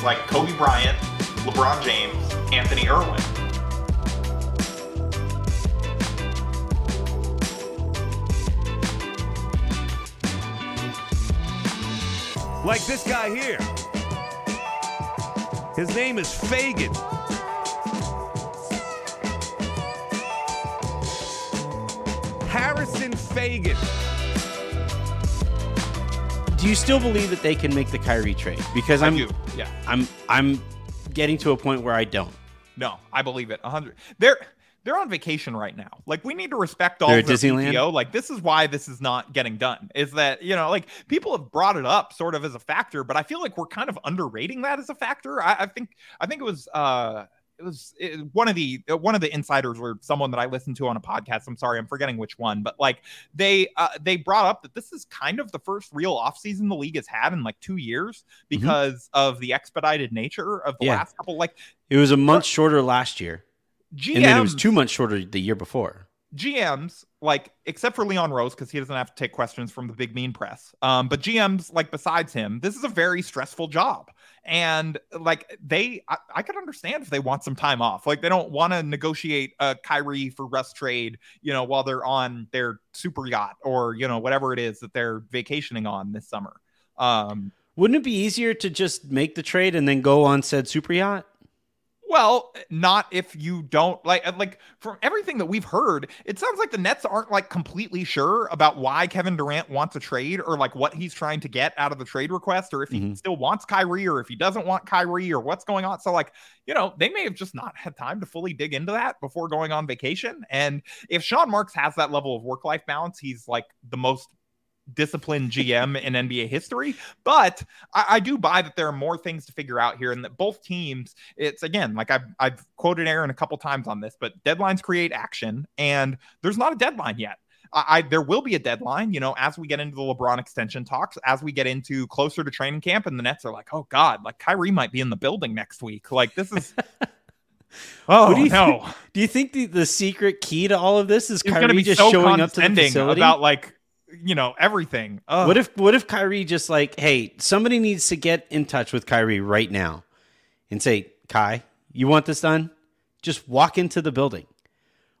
names like Kobe Bryant, LeBron James, Anthony Irwin. Like this guy here. His name is Faigen. Harrison Faigen. Do you still believe that they can make the Kyrie trade? Because I'm, yeah. I'm, I'm getting to a point where I don't. No, I believe it. 100. They're they're on vacation right now. Like we need to respect all They're of their Disneyland? PTO. Like this is why this is not getting done. Is that you know like people have brought it up sort of as a factor, but I feel like we're kind of underrating that as a factor. I, I think I think it was uh it was it, one of the one of the insiders or someone that I listened to on a podcast. I'm sorry, I'm forgetting which one, but like they uh, they brought up that this is kind of the first real offseason the league has had in like two years because of the expedited nature of the Mm-hmm. Yeah. last couple like It was a month shorter last year, GMs, and then it was two months shorter the year before. GMs, like except for Leon Rose, because he doesn't have to take questions from the big mean press. Um, but GMs, like besides him, this is a very stressful job. And like they I, I could understand if they want some time off. Like they don't want to negotiate a Kyrie for Russ trade, you know, while they're on their super yacht or, you know, whatever it is that they're vacationing on this summer. Um, Wouldn't it be easier to just make the trade and then go on said super yacht? Well, not if you don't like uh, like from everything that we've heard, it sounds like the Nets aren't like completely sure about why Kevin Durant wants a trade or like what he's trying to get out of the trade request or if he Mhm. still wants Kyrie or if he doesn't want Kyrie or what's going on. So like, you know, they may have just not had time to fully dig into that before going on vacation. And if Sean Marks has that level of work-life balance, he's like the most disciplined GM in NBA history. But I, I do buy that there are more things to figure out here, and that both teams, it's again, like I've I've quoted Aaron a couple times on this, but deadlines create action, and there's not a deadline yet. I, I there will be a deadline, you know, as we get into the LeBron extension talks, as we get into closer to training camp, and the Nets are like, oh God, like Kyrie might be in the building next week. Like this is Oh do you no. think- Do you think the, the secret key to all of this is Kyrie just so showing up to the facility? about like you know everything. Ugh. What if what if Kyrie just like, hey, somebody needs to get in touch with Kyrie right now and say, Kai, you want this done? Just walk into the building.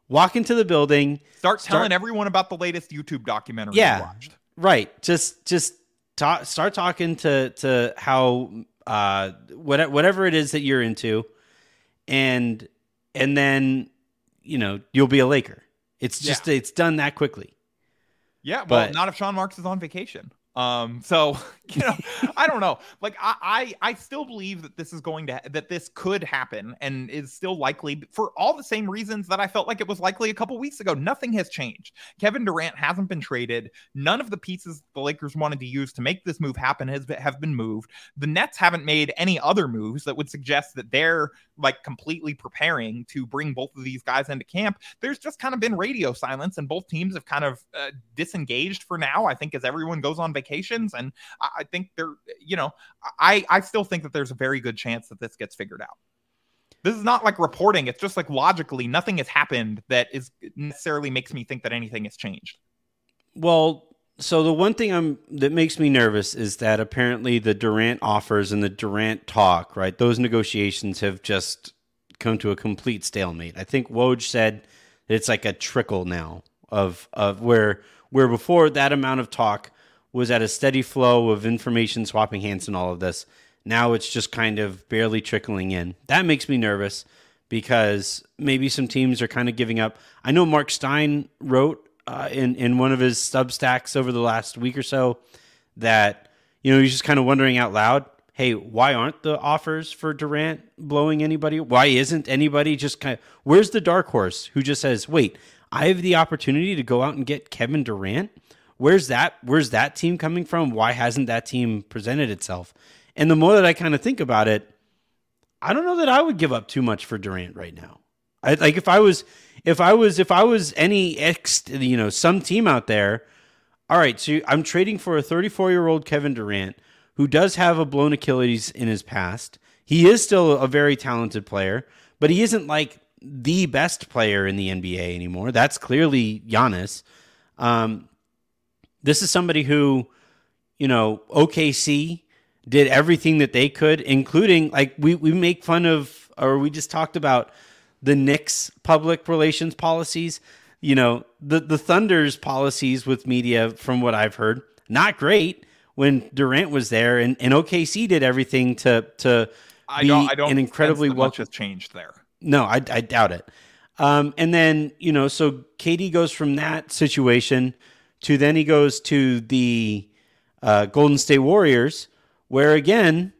Walk into the building. start start- telling everyone about the latest YouTube documentary Yeah. you watched? Right. Just just talk, start talking to to how uh what, whatever it is that you're into and and then you know, you'll be a Laker. It's just it's done that quickly. Yeah, well, But- not if Sean Marks is on vacation. Um, so you know, I don't know. Like, I, I, I still believe that this is going to that this could happen and is still likely for all the same reasons that I felt like it was likely a couple weeks ago. Nothing has changed. Kevin Durant hasn't been traded. None of the pieces the Lakers wanted to use to make this move happen has have been moved. The Nets haven't made any other moves that would suggest that they're like completely preparing to bring both of these guys into camp. There's just kind of been radio silence, and both teams have kind of uh, disengaged for now. I think as everyone goes on vacations, and I, I think they're, you know, I I still think that there's a very good chance that this gets figured out. This is not like reporting; it's just like logically, nothing has happened that is necessarily makes me think that anything has changed. Well, so the one thing I'm that makes me nervous is that apparently the Durant offers and the Durant talk, right? Those negotiations have just come to a complete stalemate. I think Woj said it's like a trickle now of of where where before that amount of talk was at a steady flow of information swapping hands and all of this. Now it's just kind of barely trickling in. That makes me nervous because maybe some teams are kind of giving up. I know Mark Stein wrote uh, in in one of his Substacks over the last week or so that you know he's just kind of wondering out loud, hey, why aren't the offers for Durant blowing anybody? Why isn't anybody just kind of where's the dark horse who just says, wait, I have the opportunity to go out and get Kevin Durant? Where's that? Where's that team coming from? Why hasn't that team presented itself? And the more that I kind of think about it, I don't know that I would give up too much for Durant right now. I like if I was if I was if I was any ex you know some team out there. All right, so I'm trading for a 34 year old Kevin Durant who does have a blown Achilles in his past. He is still a very talented player, but he isn't like the best player in the NBA anymore. That's clearly Giannis. Um, this is somebody who, you know, OKC did everything that they could, including like we we make fun of or we just talked about the Knicks public relations policies. You know, the the Thunder's policies with media, from what I've heard, not great when Durant was there, and, and OKC did everything to to I be don't. I don't. an incredibly well. much has changed there. No, I, I doubt it. Um, and then you know, so KD goes from that situation to then he goes to the uh, Golden State Warriors, where again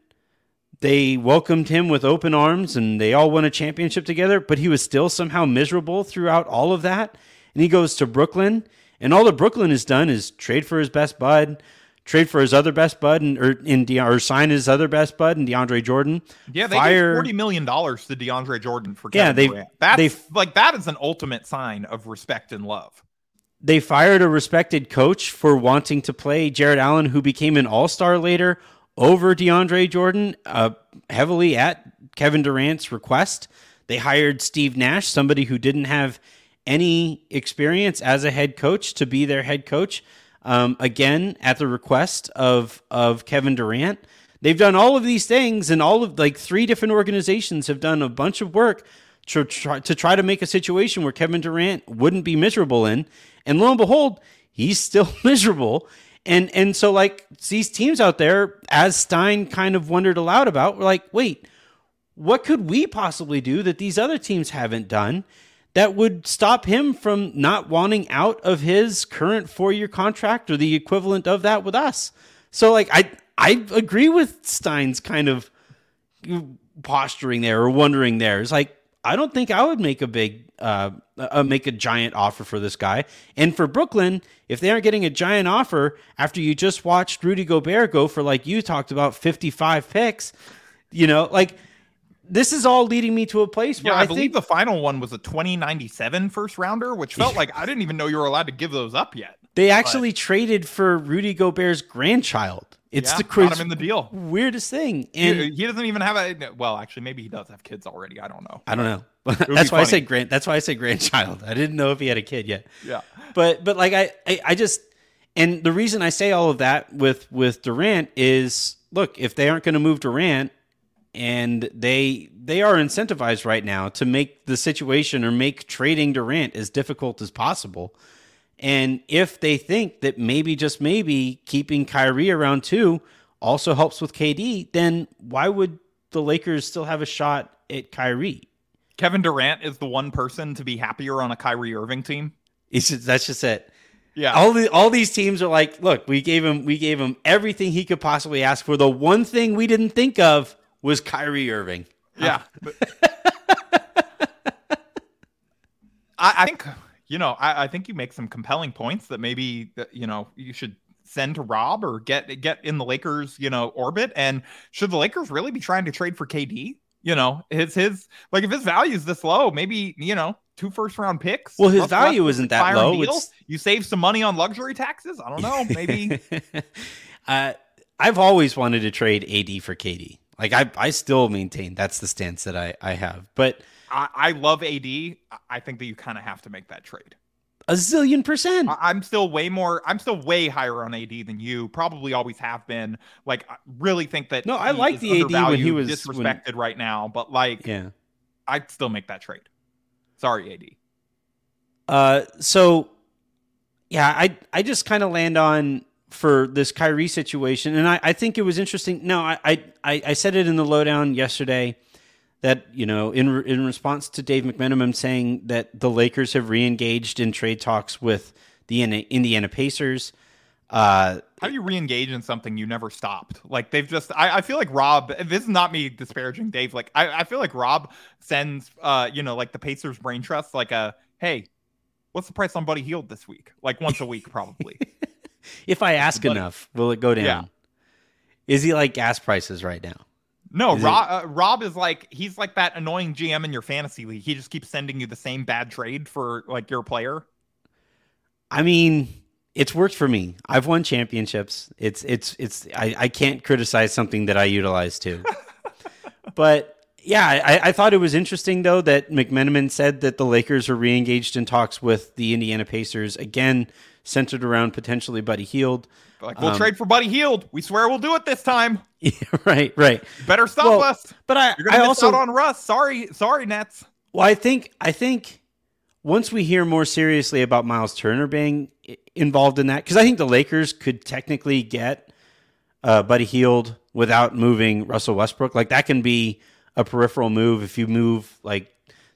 they welcomed him with open arms and they all won a championship together, but he was still somehow miserable throughout all of that. And he goes to Brooklyn, and all that Brooklyn has done is trade for his best bud, trade for his other best bud, and or, in De- or sign his other best bud and DeAndre Jordan. Yeah, they Fire- gave forty million dollars to DeAndre Jordan for Yeah, they- Durant. That's they- like that is an ultimate sign of respect and love. They fired a respected coach for wanting to play Jarrett Allen, who became an all star later, over DeAndre Jordan, uh, heavily at Kevin Durant's request. They hired Steve Nash, somebody who didn't have any experience as a head coach, to be their head coach. Um, again, at the request of of Kevin Durant. They've done all of these things, and all of like three different organizations have done a bunch of work to try to try to make a situation where Kevin Durant wouldn't be miserable in. And lo and behold, he's still miserable. And and so like these teams out there, as Stein kind of wondered aloud about, were like, wait, what could we possibly do that these other teams haven't done that would stop him from not wanting out of his current four-year contract or the equivalent of that with us? So like I I agree with Stein's kind of posturing there or wondering there. It's like I don't think I would make a big uh, uh make a giant offer for this guy. And for Brooklyn, if they aren't getting a giant offer after you just watched Rudy Gobert go for like you talked about 55 picks, you know, like this is all leading me to a place Yeah, where I, I, believe think the final one was a 2097 first rounder, which felt like I didn't even know you were allowed to give those up yet. they actually traded for Rudy Gobert's grandchild. It's yeah, the got crazy, him in the deal. weirdest thing. And he doesn't even have a well, actually, maybe he does have kids already. I don't know. I don't know. that's why I say grand. That's why I say grandchild. I didn't know if he had a kid yet. Yeah. But but like I, I I just and the reason I say all of that with with Durant is look if they aren't going to move Durant and they they are incentivized right now to make the situation or make trading Durant as difficult as possible. And if they think that maybe just maybe keeping Kyrie around too also helps with KD, then why would the Lakers still have a shot at Kyrie? Kevin Durant is the one person to be happier on a Kyrie Irving team. It's just, that's just it. Yeah. All the all these teams are like, look, we gave him we gave him everything he could possibly ask for. The one thing we didn't think of was Kyrie Irving. Yeah. I, I think you know. I, I think you make some compelling points that maybe you know you should send to Rob or get get in the Lakers you know orbit. And should the Lakers really be trying to trade for KD? You know, his his like if his value is this low, maybe you know two first round picks. Well, his value isn't that low. It's- You save some money on luxury taxes. I don't know. Maybe uh, I've always wanted to trade AD for KD. Like I, I still maintain that's the stance that I, I have. But I, I love AD. I think that you kind of have to make that trade. a zillion percent. I- I'm still way more. I'm still way higher on AD than you. Probably always have been. Like, I really think that. No, I like the AD when he was- disrespected right now. But like, yeah. I'd still make that trade. Sorry, AD. Uh, so yeah, I I just kind of land on for this Kyrie situation, and I, I think it was interesting. No, I I I said it in the lowdown yesterday that you know in re- in response to Dave McMenamin saying that the Lakers have reengaged in trade talks with the Indiana- Indiana Pacers. Uh, How do you re-engage in something you never stopped? Like they've just. I, I feel like Rob. This is not me disparaging Dave. Like I, I feel like Rob sends, uh, you know, like the Pacers brain trust, like a hey. What's the price on Buddy Hield this week? Like once a week, probably. if I ask Buddy. enough, will it go down? Yeah. Is he like gas prices right now? No, Is it- Rob, uh, Rob is like he's like that annoying GM in your fantasy league. He just keeps sending you the same bad trade for like your player. I mean, it's worked for me. I've won championships. It's it's it's I, I can't criticize something that I utilize too. but yeah, I, I thought it was interesting though that McMenamin said that the Lakers are reengaged in talks with the Indiana Pacers again centered around potentially Buddy Hield. Like we'll Um, trade for Buddy Hield. We swear we'll do it this time. Yeah, right, right. Better stop Well, us. But I, You're gonna I also out on Russ. Sorry, sorry, Nets. Well, I think I think once we hear more seriously about Myles Turner being involved in that, because I think the Lakers could technically get uh, Buddy Hield without moving Russell Westbrook. Like that can be a peripheral move if you move like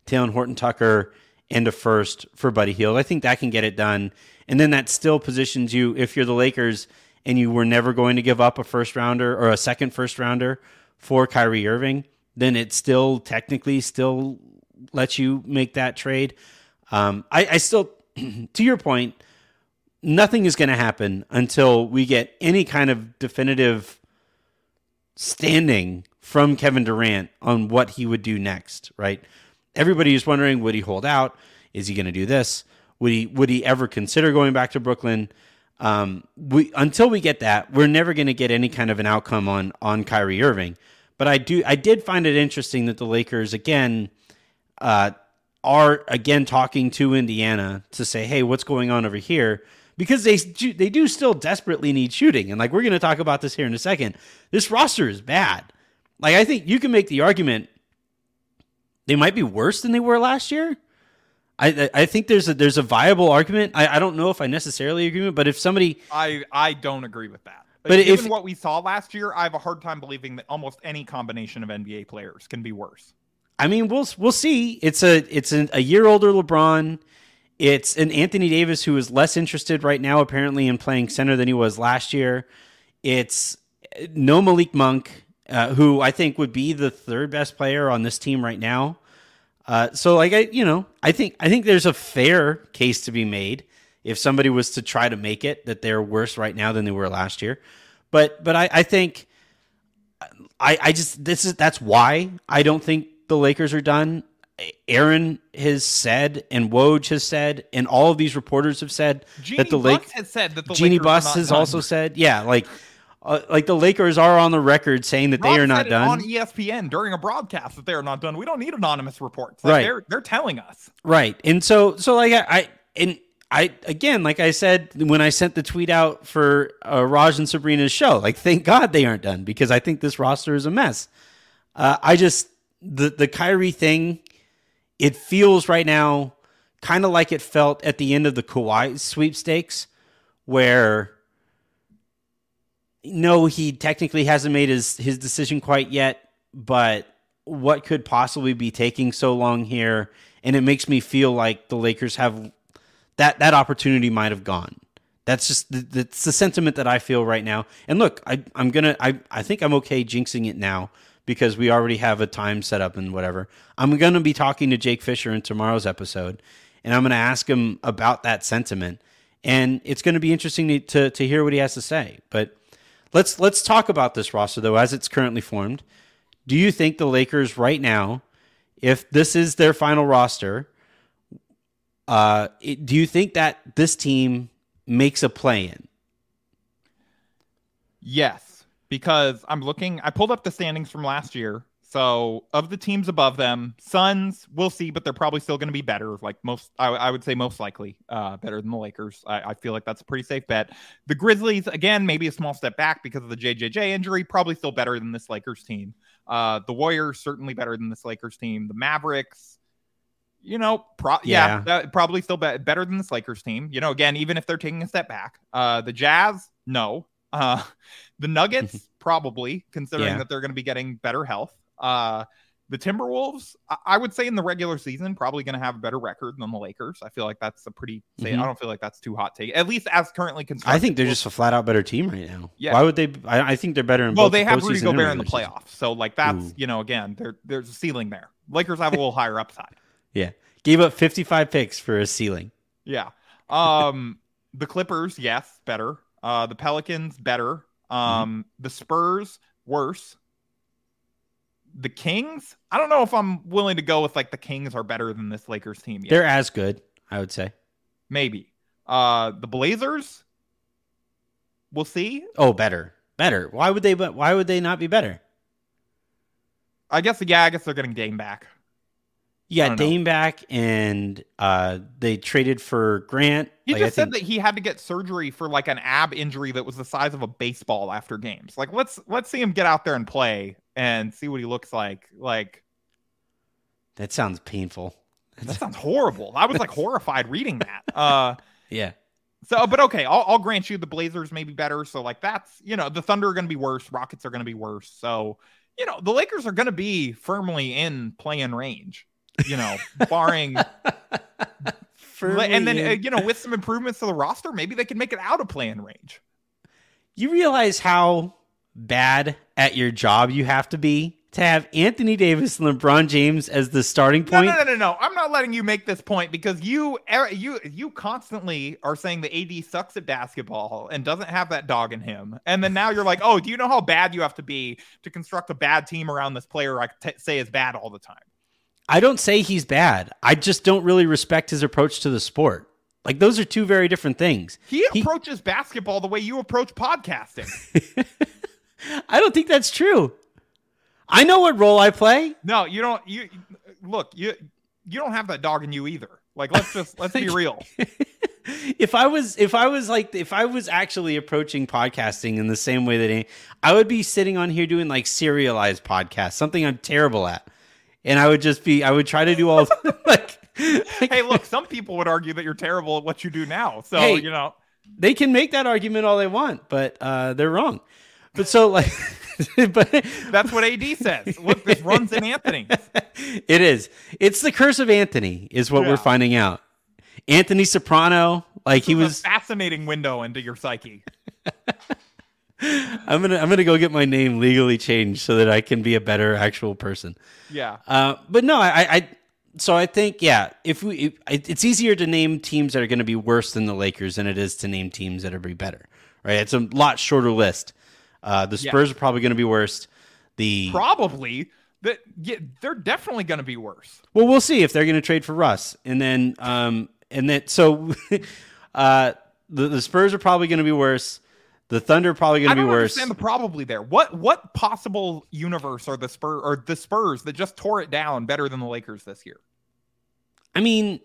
Talen Horton Tucker into first for Buddy Hield. I think that can get it done, and then that still positions you if you're the Lakers and you were never going to give up a first rounder or a second first rounder for Kyrie Irving, then it still technically still lets you make that trade. Um, I, I still, to your point, nothing is going to happen until we get any kind of definitive standing from Kevin Durant on what he would do next, right? Everybody is wondering would he hold out? Is he going to do this? Would he would he ever consider going back to Brooklyn? Um, we until we get that, we're never going to get any kind of an outcome on on Kyrie Irving. But I do I did find it interesting that the Lakers again uh, are again talking to Indiana to say, "Hey, what's going on over here?" Because they they do still desperately need shooting, and like we're going to talk about this here in a second. This roster is bad. Like I think you can make the argument they might be worse than they were last year. I I- think there's a there's a viable argument. I, I don't know if I necessarily agree with, it, but if somebody I I don't agree with that. But But if- what we saw last year, I have a hard time believing that almost any combination of NBA players can be worse. I mean, we'll we'll see. It's a it's an, a year older LeBron. It's an Anthony Davis who is less interested right now, apparently, in playing center than he was last year. It's no Malik Monk, uh, who I think would be the third best player on this team right now. Uh, so, like I, you know, I think I think there's a fair case to be made if somebody was to try to make it that they're worse right now than they were last year. But but I, I think I, I just this is that's why I don't think the Lakers are done. Aaron has said, and Woj has said, and all of these reporters have said Jeanie that the Lake has said that the Jeanie Lakers Buss has done. also said, yeah, like uh, like the Lakers are on the record saying that they are not done. on ESPN during a broadcast that they are not done. We don't need anonymous reports. Like Right. They're they're telling us. Right. And so so like I, I and I again, like I said when I sent the tweet out for uh, Raj and Sabrina's show, like thank God they aren't done because I think this roster is a mess. Uh, I just the the Kyrie thing, it feels right now kind of like it felt at the end of the Kawhi sweepstakes, where no, he technically hasn't made his his decision quite yet, but what could possibly be taking so long here? And it makes me feel like the Lakers have that that opportunity might have gone. That's just th- that's the sentiment that I feel right now. And look, I I'm gonna I I think I'm okay jinxing it now because we already have a time set up and whatever. I'm gonna be talking to Jake Fisher in tomorrow's episode, and I'm gonna ask him about that sentiment. And it's gonna be interesting to, to to hear what he has to say. But let's let's talk about this roster though as it's currently formed. Do you think the Lakers right now, if this is their final roster, uh, it- do you think that this team makes a play in? Yes, because I'm looking. I pulled up the standings from last year. So of the teams above them, Suns, we'll see, but they're probably still going to be better. Like most, I, I would say most likely uh, better than the Lakers. I, I feel like that's a pretty safe bet. The Grizzlies, again, maybe a small step back because of the JJJ injury. Probably still better than this Lakers team. Uh, the Warriors certainly better than this Lakers team. The Mavericks, you know, pro- yeah, Yeah. that- probably still be- better than this Lakers team. You know, again, even if they're taking a step back. Uh, the Jazz, no. Uh, the Nuggets, probably, considering Yeah. that they're going to be getting better health. Uh, the Timberwolves, I, I would say in the regular season, probably going to have a better record than the Lakers. I feel like that's a pretty. Say, Mhm. I don't feel like that's too hot take, at least as currently constructed. I think they're just a flat out better team right now. Yeah. Why would they? I, I think they're better in well, both they have Rudy Gobert in the playoffs, so like that's Ooh. you know again there there's a ceiling there. Lakers have a little higher upside. Yeah, gave up 55 picks for a ceiling. Yeah. Um the Clippers, yes, better. Uh the Pelicans, better. Um the Spurs, worse. The Kings, I don't know if I'm willing to go with like the Kings are better than this Lakers team yet. They're as good, I would say. Maybe. Uh the Blazers, we'll see. Oh, better, better. Why would they? But why would they not be better? I guess yeah, I guess they're getting Dame back. You I know. Dame back, and uh, they traded for Grant. He Like, just said that he had to get surgery for like an ab injury that was the size of a baseball after games. Like let's let's see him get out there and play and see what he looks like. Like that sounds painful. that sounds horrible. I was like horrified reading that. Uh Yeah. so but okay, I'll, I'll grant you the Blazers may be better. So like that's you know, the Thunder are gonna be worse, Rockets are gonna be worse. So you know, the Lakers are gonna be firmly in playing range, you know, barring and then uh, you know, with some improvements to the roster, maybe they can make it out of playing range. you realize how bad at your job you have to be to have Anthony Davis and LeBron James as the starting point. no, no, no, no. I'm not letting you make this point because you, er, you, you constantly are saying that AD sucks at basketball and doesn't have that dog in him, and then now you're like, oh, do you know how bad you have to be to construct a bad team around this player? I t- say is bad all the time. I don't say he's bad. I just don't really respect his approach to the sport. Like those are two very different things. He, He- approaches basketball the way you approach podcasting. I don't think that's true. I know what role I play. no, you don't. You look, you you don't have that dog in you either. Like let's just let's be real. if I was if I was like if I was actually approaching podcasting in the same way that he, I would be sitting on here doing like serialized podcasts, something I'm terrible at. And I would just be I would try to do all like, like hey, look, some people would argue that you're terrible at what you do now. So Hey. you know. they can make that argument all they want, but uh, they're wrong. But so like but That's what AD says. Look, this runs in Anthony. it is. It's the curse of Anthony, is what Yeah. we're finding out. Anthony Soprano, like he This is was. a fascinating window into your psyche. I'm gonna I'm gonna go get my name legally changed so that I can be a better actual person. Yeah. Uh, but no, I, I so I think yeah, if we if, it's easier to name teams that are going to be worse than the Lakers than it is to name teams that are be better. Right? It's a lot shorter list. Uh, the Yeah. Spurs are probably going to be worst. The Probably. That yeah, they're definitely going to be worse. Well, we'll see if they're going to trade for Russ, and then um, and then so uh, the the Spurs are probably going to be worse. The Thunder probably going to be worse. understand the probably there. What what possible universe are the Spurs or the Spurs that just tore it down better than the Lakers this year? I mean,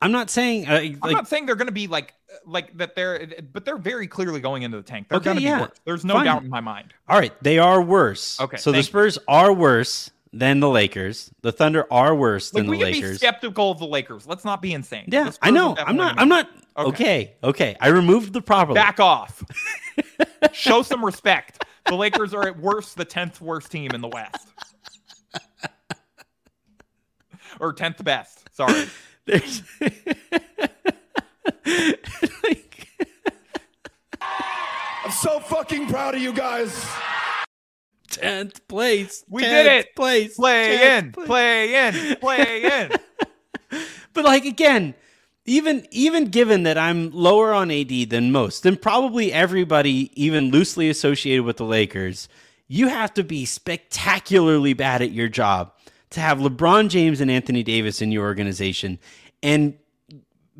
I'm not saying uh, I'm not saying they're going to be like like that. They're but they're very clearly going into the tank. They're Okay, going to yeah. be worse. There's no Fine. doubt in my mind. all right, they are worse. Okay, so the thank you. Spurs are worse than the Lakers. The Thunder are worse Like than we the can be Lakers. skeptical of the Lakers. Let's not be insane. Yeah, I know. I'm not. gonna I'm not. Okay. okay, I removed the problem. Back off. Show some respect. The Lakers are at worst the tenth worst team in the West, or tenth best. Sorry. There's like, I'm so fucking proud of you guys. Tenth place. We 10th did it. Place. Play 10th in, place. play in, play in. But like again, even even given that I'm lower on AD than most, than probably everybody even loosely associated with the Lakers, you have to be spectacularly bad at your job to have LeBron James and Anthony Davis in your organization and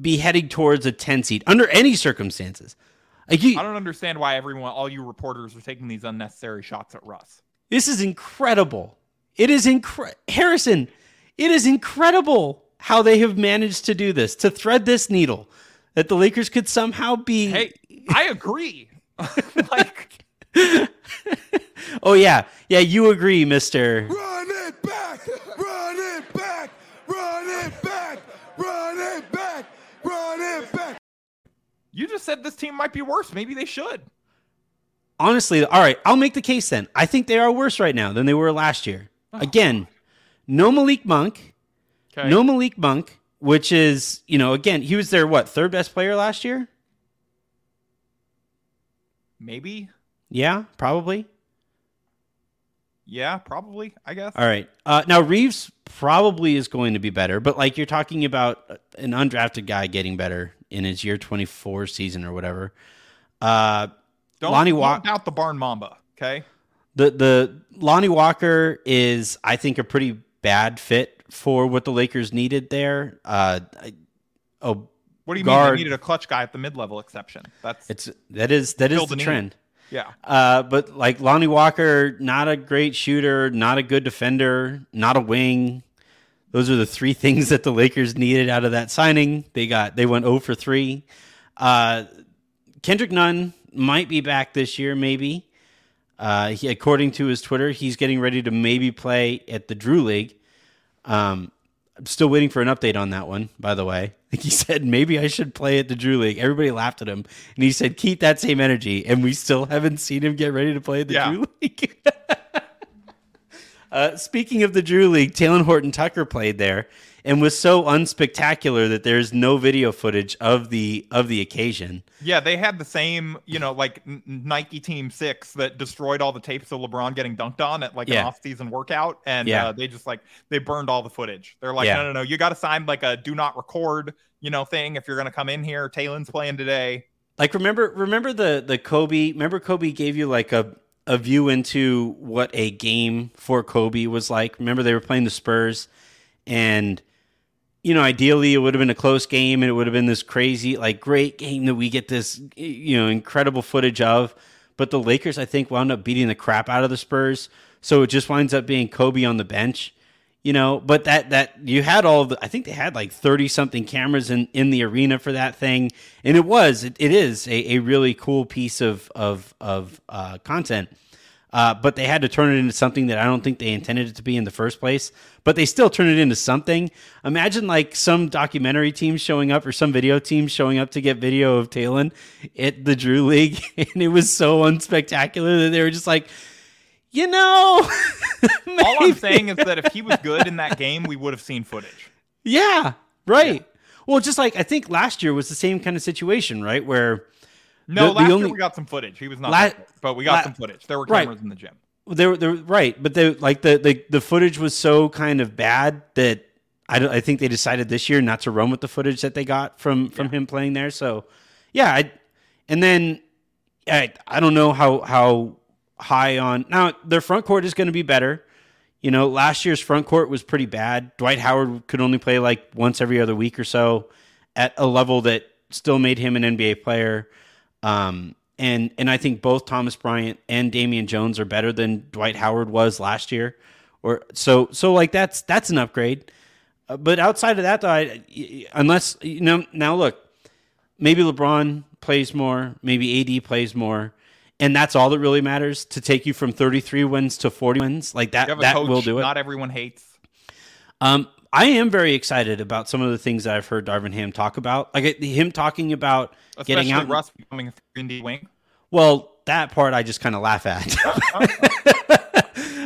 be heading towards a 10 seed under any circumstances. Like you, I don't understand why everyone, all you reporters, are taking these unnecessary shots at Russ. This is incredible. It is incredible. Harrison, it is incredible how they have managed to do this, to thread this needle, that the Lakers could somehow be. Hey, I agree. like, Oh, yeah. Yeah, you agree, Mr. Run it back, run it back, run it back, run it back, run it back. You just said this team might be worse. Maybe they should. Honestly, all right, I'll make the case then. I think they are worse right now than they were last year. Oh. Again, no Malik Monk. Okay. No Malik Monk, which is, you know, again, he was their what, third best player last year? Maybe. Yeah, probably. Yeah, probably. I guess. All right. Uh, now Reaves probably is going to be better, but like you're talking about an undrafted guy getting better in his year 24 season or whatever. Uh, Don't, Lonnie doubt the barn mamba. Okay. the the Lonnie Walker is, I think, a pretty bad fit for what the Lakers needed there. Uh, oh, What do you mean? Guard. They needed a clutch guy at the mid-level exception. That's it's that is that is the trend. Yeah. Uh, but like Lonnie Walker, not a great shooter, not a good defender, not a wing. those are the three things that the Lakers needed out of that signing. They got they went 0 for 3. Uh, Kendrick Nunn might be back this year, maybe. Uh, he, according to his Twitter, he's getting ready to maybe play at the Drew League. Um, I'm still waiting for an update on that one, by the way. He said maybe I should play at the Drew League. Everybody laughed at him, and he said keep that same energy. And we still haven't seen him get ready to play at the Yeah. Drew League. uh, speaking of the Drew League, Talen Horton Tucker played there and was so unspectacular that there's no video footage of the of the occasion. Yeah, they had the same, you know, like Nike Team Six that destroyed all the tapes of LeBron getting dunked on at like Yeah. an off-season workout, and Yeah. uh, they just like they burned all the footage. They're like, Yeah. no, no, no, you got to sign like a do not record, you know, thing if you're gonna come in here. Talen's playing today. Like remember remember the the Kobe remember Kobe gave you like a a view into what a game for Kobe was like. Remember they were playing the Spurs and you know ideally it would have been a close game and it would have been this crazy like great game that we get this you know incredible footage of. But the Lakers I think wound up beating the crap out of the Spurs. So it just winds up being Kobe on the bench you know? But that that you had all the i think they had like 30 something cameras in in the arena for that thing. And it was it, it is a, a really cool piece of of of uh, content uh, but they had to turn it into something that I don't think they intended it to be in the first place. But they still turned it into something. Imagine like some documentary team showing up or some video team showing up to get video of Talen at the Drew League, and it was so unspectacular that they were just like, you know, All I'm saying is that if he was good in that game, we would have seen footage. Yeah, right. Well, just like I think last year was the same kind of situation, right? Where No, The- the last only- year we got some footage. He was not, La- good, but we got la- some footage. There were Right. cameras in the gym. they were, they were right, but they like the, the the footage was so kind of bad that I don't, I think they decided this year not to run with the footage that they got from from him playing there. So yeah, I, and then I I don't know how how high on now their front court is going to be better. You know, last year's front court was pretty bad. Dwight Howard could only play like once every other week or so at a level that still made him an NBA player. Um, and and I think both Thomas Bryant and Damian Jones are better than Dwight Howard was last year. Or so so like that's that's an upgrade. Uh, but outside of that, though, I, unless you know now look, maybe LeBron plays more, maybe AD plays more, and that's all that really matters to take you from 33 wins to 40 wins. Like that You have a that will do it. not everyone hates. Um, I am very excited about some of the things that I've heard Darvin Ham talk about, like it- him talking about Especially getting out. Russ becoming a three D wing. Well, that part I just kind of laugh at.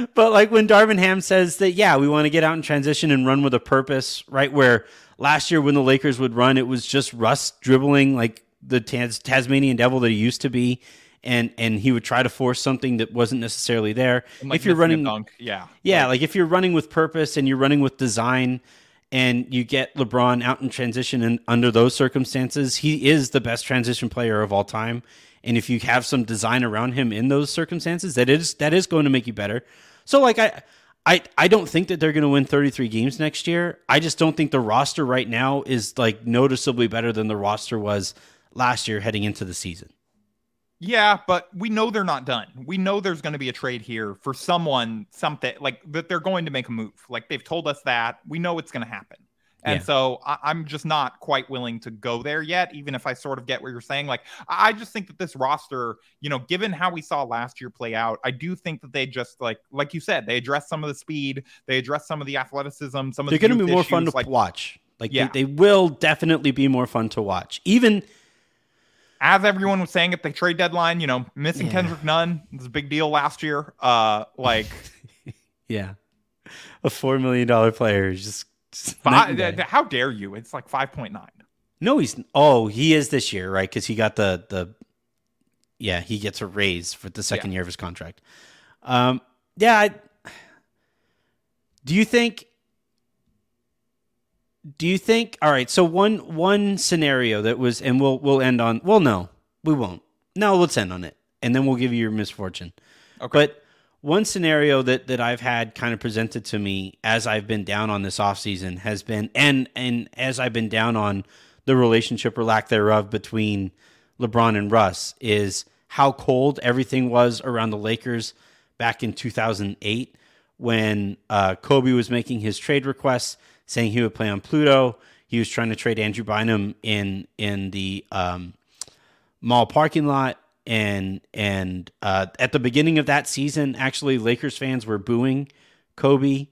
but like when Darvin Ham says that, yeah, we want to get out in transition and run with a purpose, right? Where last year when the Lakers would run, it was just Russ dribbling like the Tas- Tasmanian devil that he used to be. And, and he would try to force something that wasn't necessarily there. Like, if you're running, yeah, yeah, like if you're running with purpose and you're running with design and you get LeBron out in transition and under those circumstances, he is the best transition player of all time. And if you have some design around him in those circumstances, that is that is going to make you better. So like I I I don't think that they're going to win 33 games next year. I just don't think the roster right now is like noticeably better than the roster was last year heading into the season. Yeah, but we know they're not done. We know there's going to be a trade here for someone, something like that. They're going to make a move. Like they've told us that. We know it's going to happen. And Yeah. so I, I'm just not quite willing to go there yet, even if I sort of get what you're saying. Like, I just think that this roster, you know, given how we saw last year play out, I do think that they just like, like you said, they address some of the speed, they address some of the athleticism, some of They're the going to be more fun to like watch. Like Yeah. they, they will definitely be more fun to watch. Even as everyone was saying at the trade deadline, you know, missing Yeah. Kendrick Nunn was a big deal last year. Uh, like. Yeah. A $4 million player is just. just Five, th- th- how dare you? It's like 5.9. no, he's. Oh, he is this year, right? Because he got the. the Yeah, he gets a raise for the second year of his contract. Um, yeah. I, do you think. Do you think all right, so one one scenario that was and we'll we'll end on well no, we won't. No, let's end on it. And then we'll give you your misfortune. Okay. But one scenario that that I've had kind of presented to me as I've been down on this offseason has been and and as I've been down on the relationship or lack thereof between LeBron and Russ is how cold everything was around the Lakers back in 2008 when uh, Kobe was making his trade requests. Saying he would play on Pluto. He was trying to trade Andrew Bynum in in the um, mall parking lot, and and uh, at the beginning of that season, actually, Lakers fans were booing Kobe.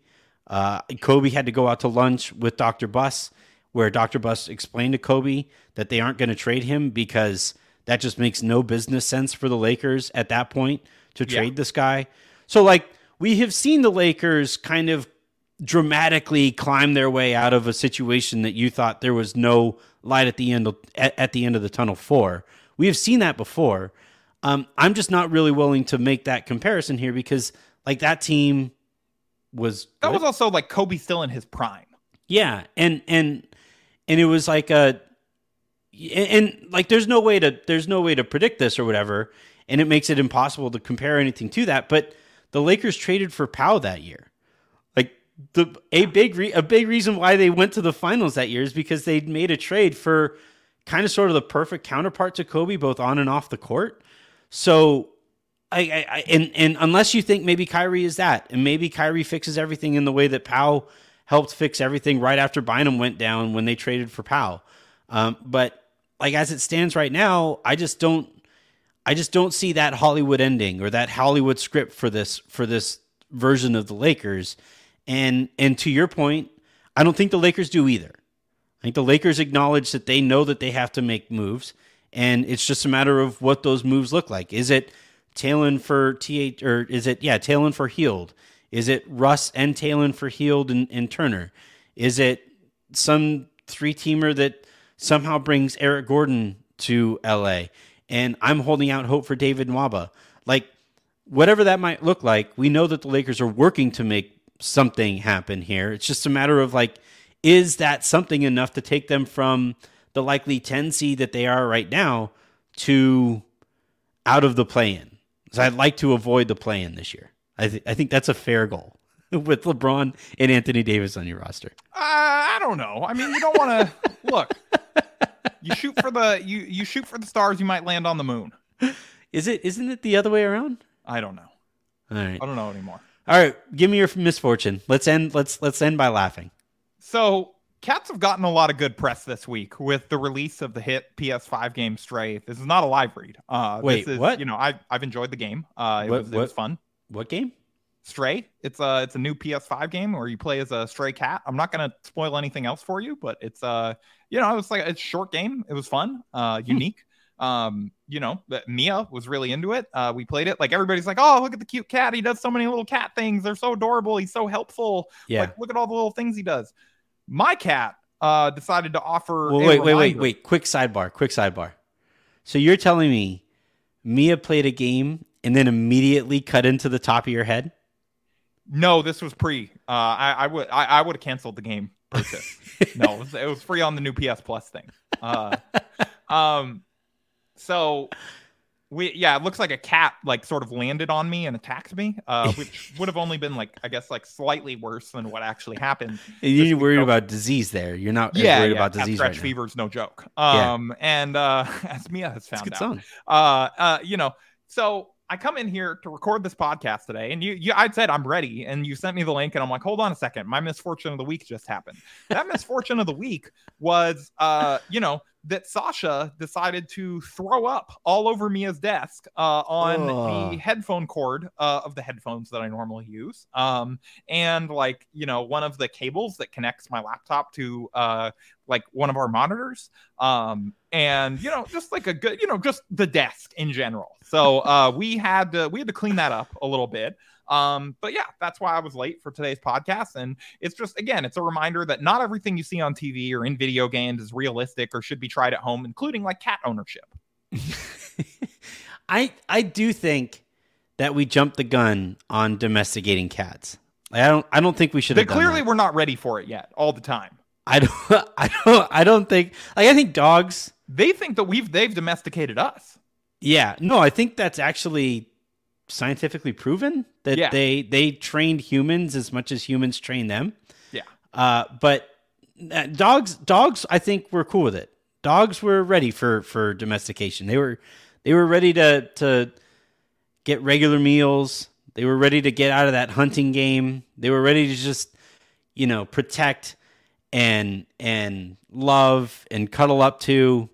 Uh, Kobe had to go out to lunch with Dr. Buss, where Dr. Buss explained to Kobe that they aren't going to trade him because that just makes no business sense for the Lakers at that point to Yeah. trade this guy. So, like, we have seen the Lakers kind of dramatically climb their way out of a situation that you thought there was no light at the end of, at, at the end of the tunnel for. We have seen that before. Um, I'm just not really willing to make that comparison here because, like, that team was That good. was also like Kobe still in his prime. Yeah, and and and it was like a and, and like there's no way to there's no way to predict this or whatever, and it makes it impossible to compare anything to that. But the Lakers traded for Pau that year. The a big re, a big reason why they went to the finals that year is because they made a trade for kind of sort of the perfect counterpart to Kobe, both on and off the court. So I, I, I and and unless you think maybe Kyrie is that, and maybe Kyrie fixes everything in the way that Pau helped fix everything right after Bynum went down when they traded for Pau. Um, but like as it stands right now, I just don't, I just don't see that Hollywood ending or that Hollywood script for this for this version of the Lakers. And and to your point, I don't think the Lakers do either. I think the Lakers acknowledge that they know that they have to make moves, and it's just a matter of what those moves look like. Is it Talen for th or is it yeah Talen for Hield? Is it Russ and Talen for Hield and, and Turner? Is it some three teamer that somehow brings Eric Gordon to LA? And I'm holding out hope for David Nwaba. Like whatever that might look like, we know that the Lakers are working to make something happen here. It's just a matter of like, is that something enough to take them from the likely 10 seed that they are right now to out of the play in? So I'd like to avoid the play in this year. I, th- I think that's a fair goal with LeBron and Anthony Davis on your roster. Uh, I don't know. I mean, you don't want to look. You shoot for the you you shoot for the stars. You might land on the moon. Is it? Isn't it the other way around? I don't know. All right. I don't know anymore. All right. Give me your misfortune. Let's end. Let's let's end by laughing. So cats have gotten a lot of good press this week with the release of the hit PS5 game Stray. This is not a live read. Uh, Wait, this is, what? You know, I I've enjoyed the game. Uh, it What- was it was fun. What game? Stray. It's a it's a new PS5 game where you play as a stray cat. I'm not gonna spoil anything else for you, but it's uh you know it's like it's a short game. It was fun, uh, Hmm. unique. Um, you know, Mia was really into it. Uh, we played it. Like everybody's like, oh, look at the cute cat. He does so many little cat things. They're so adorable. He's so helpful. Yeah. Like, look at all the little things he does. My cat uh decided to offer. Well, wait, wait, wait, wait. Quick sidebar. Quick sidebar. So you're telling me Mia played a game and then immediately cut into the top of your head? No, this was pre. Uh, I, I would I, I would have canceled the game purchase. no, it was, it was free on the new PS Plus thing. Uh, um, so we yeah, it looks like a cat like sort of landed on me and attacked me, uh, which would have only been like I guess like slightly worse than what actually happened. You're worried because- about disease there. You're not Yeah, worried yeah, about disease scratch right no joke. Yeah. Um, and uh, as Mia has found out, song. uh, uh, you know, so I come in here to record this podcast today, and you, you, I'd said I'm ready, and you sent me the link, and I'm like, hold on a second, my misfortune of the week just happened. That misfortune of the week was, uh, you know, that Sasha decided to throw up all over Mia's desk uh, on Ugh. the headphone cord uh, of the headphones that I normally use, um, and like you know one of the cables that connects my laptop to uh, like one of our monitors, um, and you know just like a good you know just the desk in general. So uh, we had to we had to clean that up a little bit. Um, but yeah, that's why I was late for today's podcast. And it's just, again, it's a reminder that not everything you see on TV or in video games is realistic or should be tried at home, including like cat ownership. I I do think that we jumped the gun on domesticating cats. I don't I don't think we should But have done clearly we're not ready for it yet all the time. I don't I don't I don't think like I think dogs They think that we've they've domesticated us. Yeah, no, I think that's actually scientifically proven that Yeah. they they trained humans as much as humans train them. Yeah. Uh, but uh, dogs, dogs, I think were cool with it. Dogs were ready for for domestication. They were they were ready to to get regular meals. They were ready to get out of that hunting game. They were ready to just you know protect and and love and cuddle up to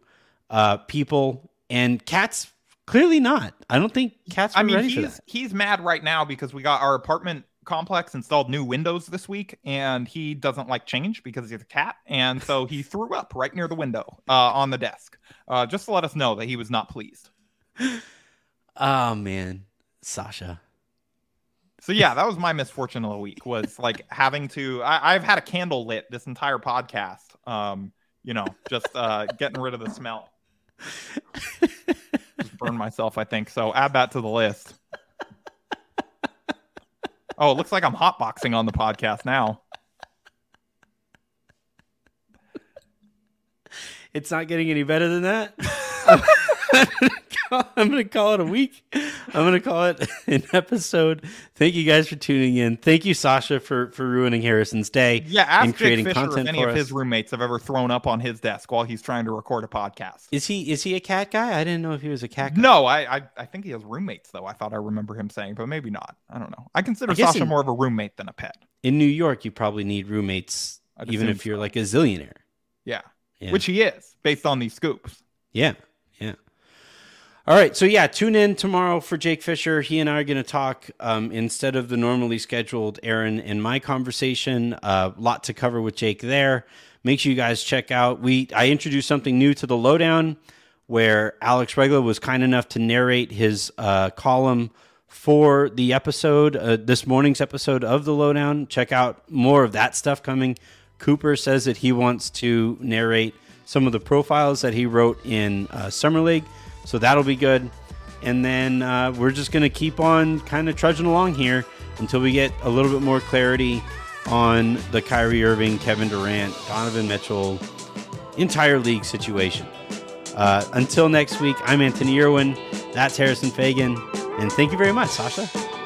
uh, people, and Cat's clearly not. I don't think Cat's I mean, ready for he's he's mad right now because we got our apartment complex installed new windows this week, and he doesn't like change because he's a cat, and so he threw up right near the window uh, on the desk, uh, just to let us know that he was not pleased. Oh man, Sasha. So yeah, that was my misfortune of the week was like having to. I, I've had a candle lit this entire podcast. Um, you know, just uh, getting rid of the smell. just burn myself, I think. So add that to the list. Oh, it looks like I'm hotboxing on the podcast now. It's not getting any better than that. I'm going to call it a week. I'm going to call it an episode. Thank you guys for tuning in. Thank you, Sasha, for for ruining Harrison's day. Yeah, ask and creating Fisher if content any of us. his roommates have ever thrown up on his desk while he's trying to record a podcast. Is he is he a cat guy? I didn't know if he was a cat guy. No, I, I I think he has roommates though. I thought I remember him saying, but maybe not. I don't know. I consider I Sasha in- more of a roommate than a pet. In New York, you probably need roommates, I'd even if you're so. like a zillionaire. Yeah. Yeah. which he is based on these scoops. Yeah, yeah. All right, so yeah, tune in tomorrow for Jake Fisher. He and I are going to talk um, instead of the normally scheduled Aaron and my conversation. A uh, lot to cover with Jake there. Make sure you guys check out. We I introduced something new to the lowdown where Alex Regla was kind enough to narrate his uh, column for the episode, uh, this morning's episode of the lowdown. Check out more of that stuff coming. Cooper says that he wants to narrate some of the profiles that he wrote in uh, Summer League, so that'll be good. And then uh, we're just going to keep on kind of trudging along here until we get a little bit more clarity on the Kyrie Irving, Kevin Durant, Donovan Mitchell, entire league situation. Uh, until next week, I'm Anthony Irwin. That's Harrison Faigen. And thank you very much, Sasha.